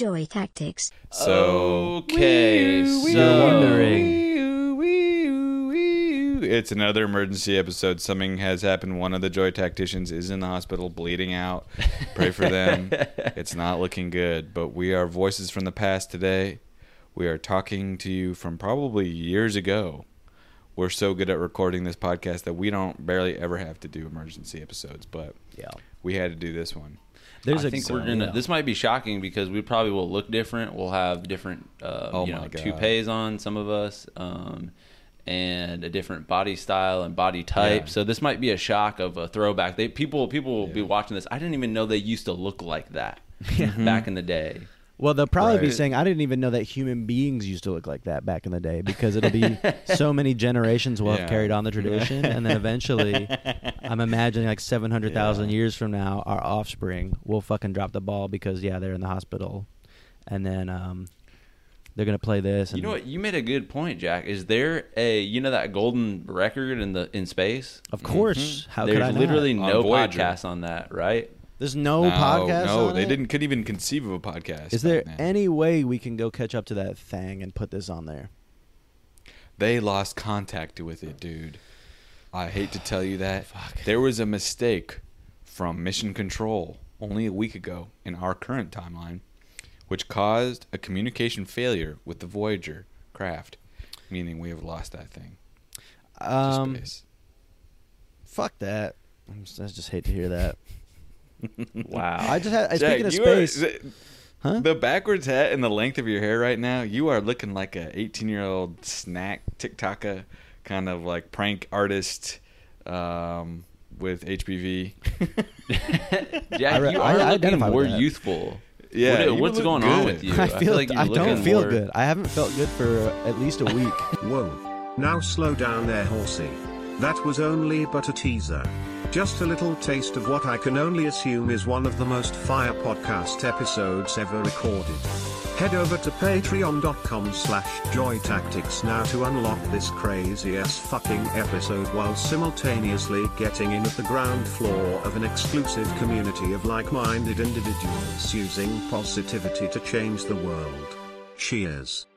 Joy Tactics. So okay, so You're wondering. It's another emergency episode. Something has happened. One of the Joy tacticians is in the hospital, bleeding out. Pray for them. it's not looking good. But we are voices from the past today. We are talking to you from probably years ago. We're so good at recording this podcast that we don't barely ever have to do emergency episodes, but Yeah. we had to do this one. There's I a think we're gonna. yeah. This might be shocking because we probably will look different. We'll have different, uh, Oh you my know, God. toupees on some of us, um, and a different body style and body type. Yeah. So this might be a shock of a throwback. They people people will be watching this. I didn't even know they used to look like that back in the day. Well, they'll probably be saying, I didn't even know that human beings used to look like that back in the day because it'll be so many generations will Yeah. have carried on the tradition. and then eventually, I'm imagining like 700,000 Yeah. years from now, our offspring will fucking drop the ball because, yeah, they're in the hospital. And then um, they're going to play this. And You know what? You made a good point, Jack. Is there a you know that golden record in the in space? Of course. How There's could I not? literally On no Voyager. podcast on that, right? There's no, no, podcast no, they it? didn't couldn't even conceive of a podcast. Is there then. any way we can go catch up to that thing and put this on there? They lost contact with it, dude. I hate to tell you that. Fuck. There was a mistake from Mission Control only a week ago in our current timeline, which caused a communication failure with the Voyager craft, meaning we have lost that thing Um, fuck that. I just hate to hear that. Wow. I just had, Jack, speaking of you are- space. huh? the backwards hat and the length of your hair right now, you are looking like a 18 year old snack TikToker kind of like prank artist um, with HPV. Jack, I re- you I are looking identify with more youthful. Yeah, What- what's look going on with you? I feel like you're I don't feel more- good. I haven't felt good for at least a week. Whoa. Now slow down there, horsey. That was only but a teaser. Just a little taste of what I can only assume is one of the most fire podcast episodes ever recorded. Head over to patreon.com slash joytactics now to unlock this crazy ass fucking episode while simultaneously getting in at the ground floor of an exclusive community of like-minded individuals using positivity to change the world. Cheers.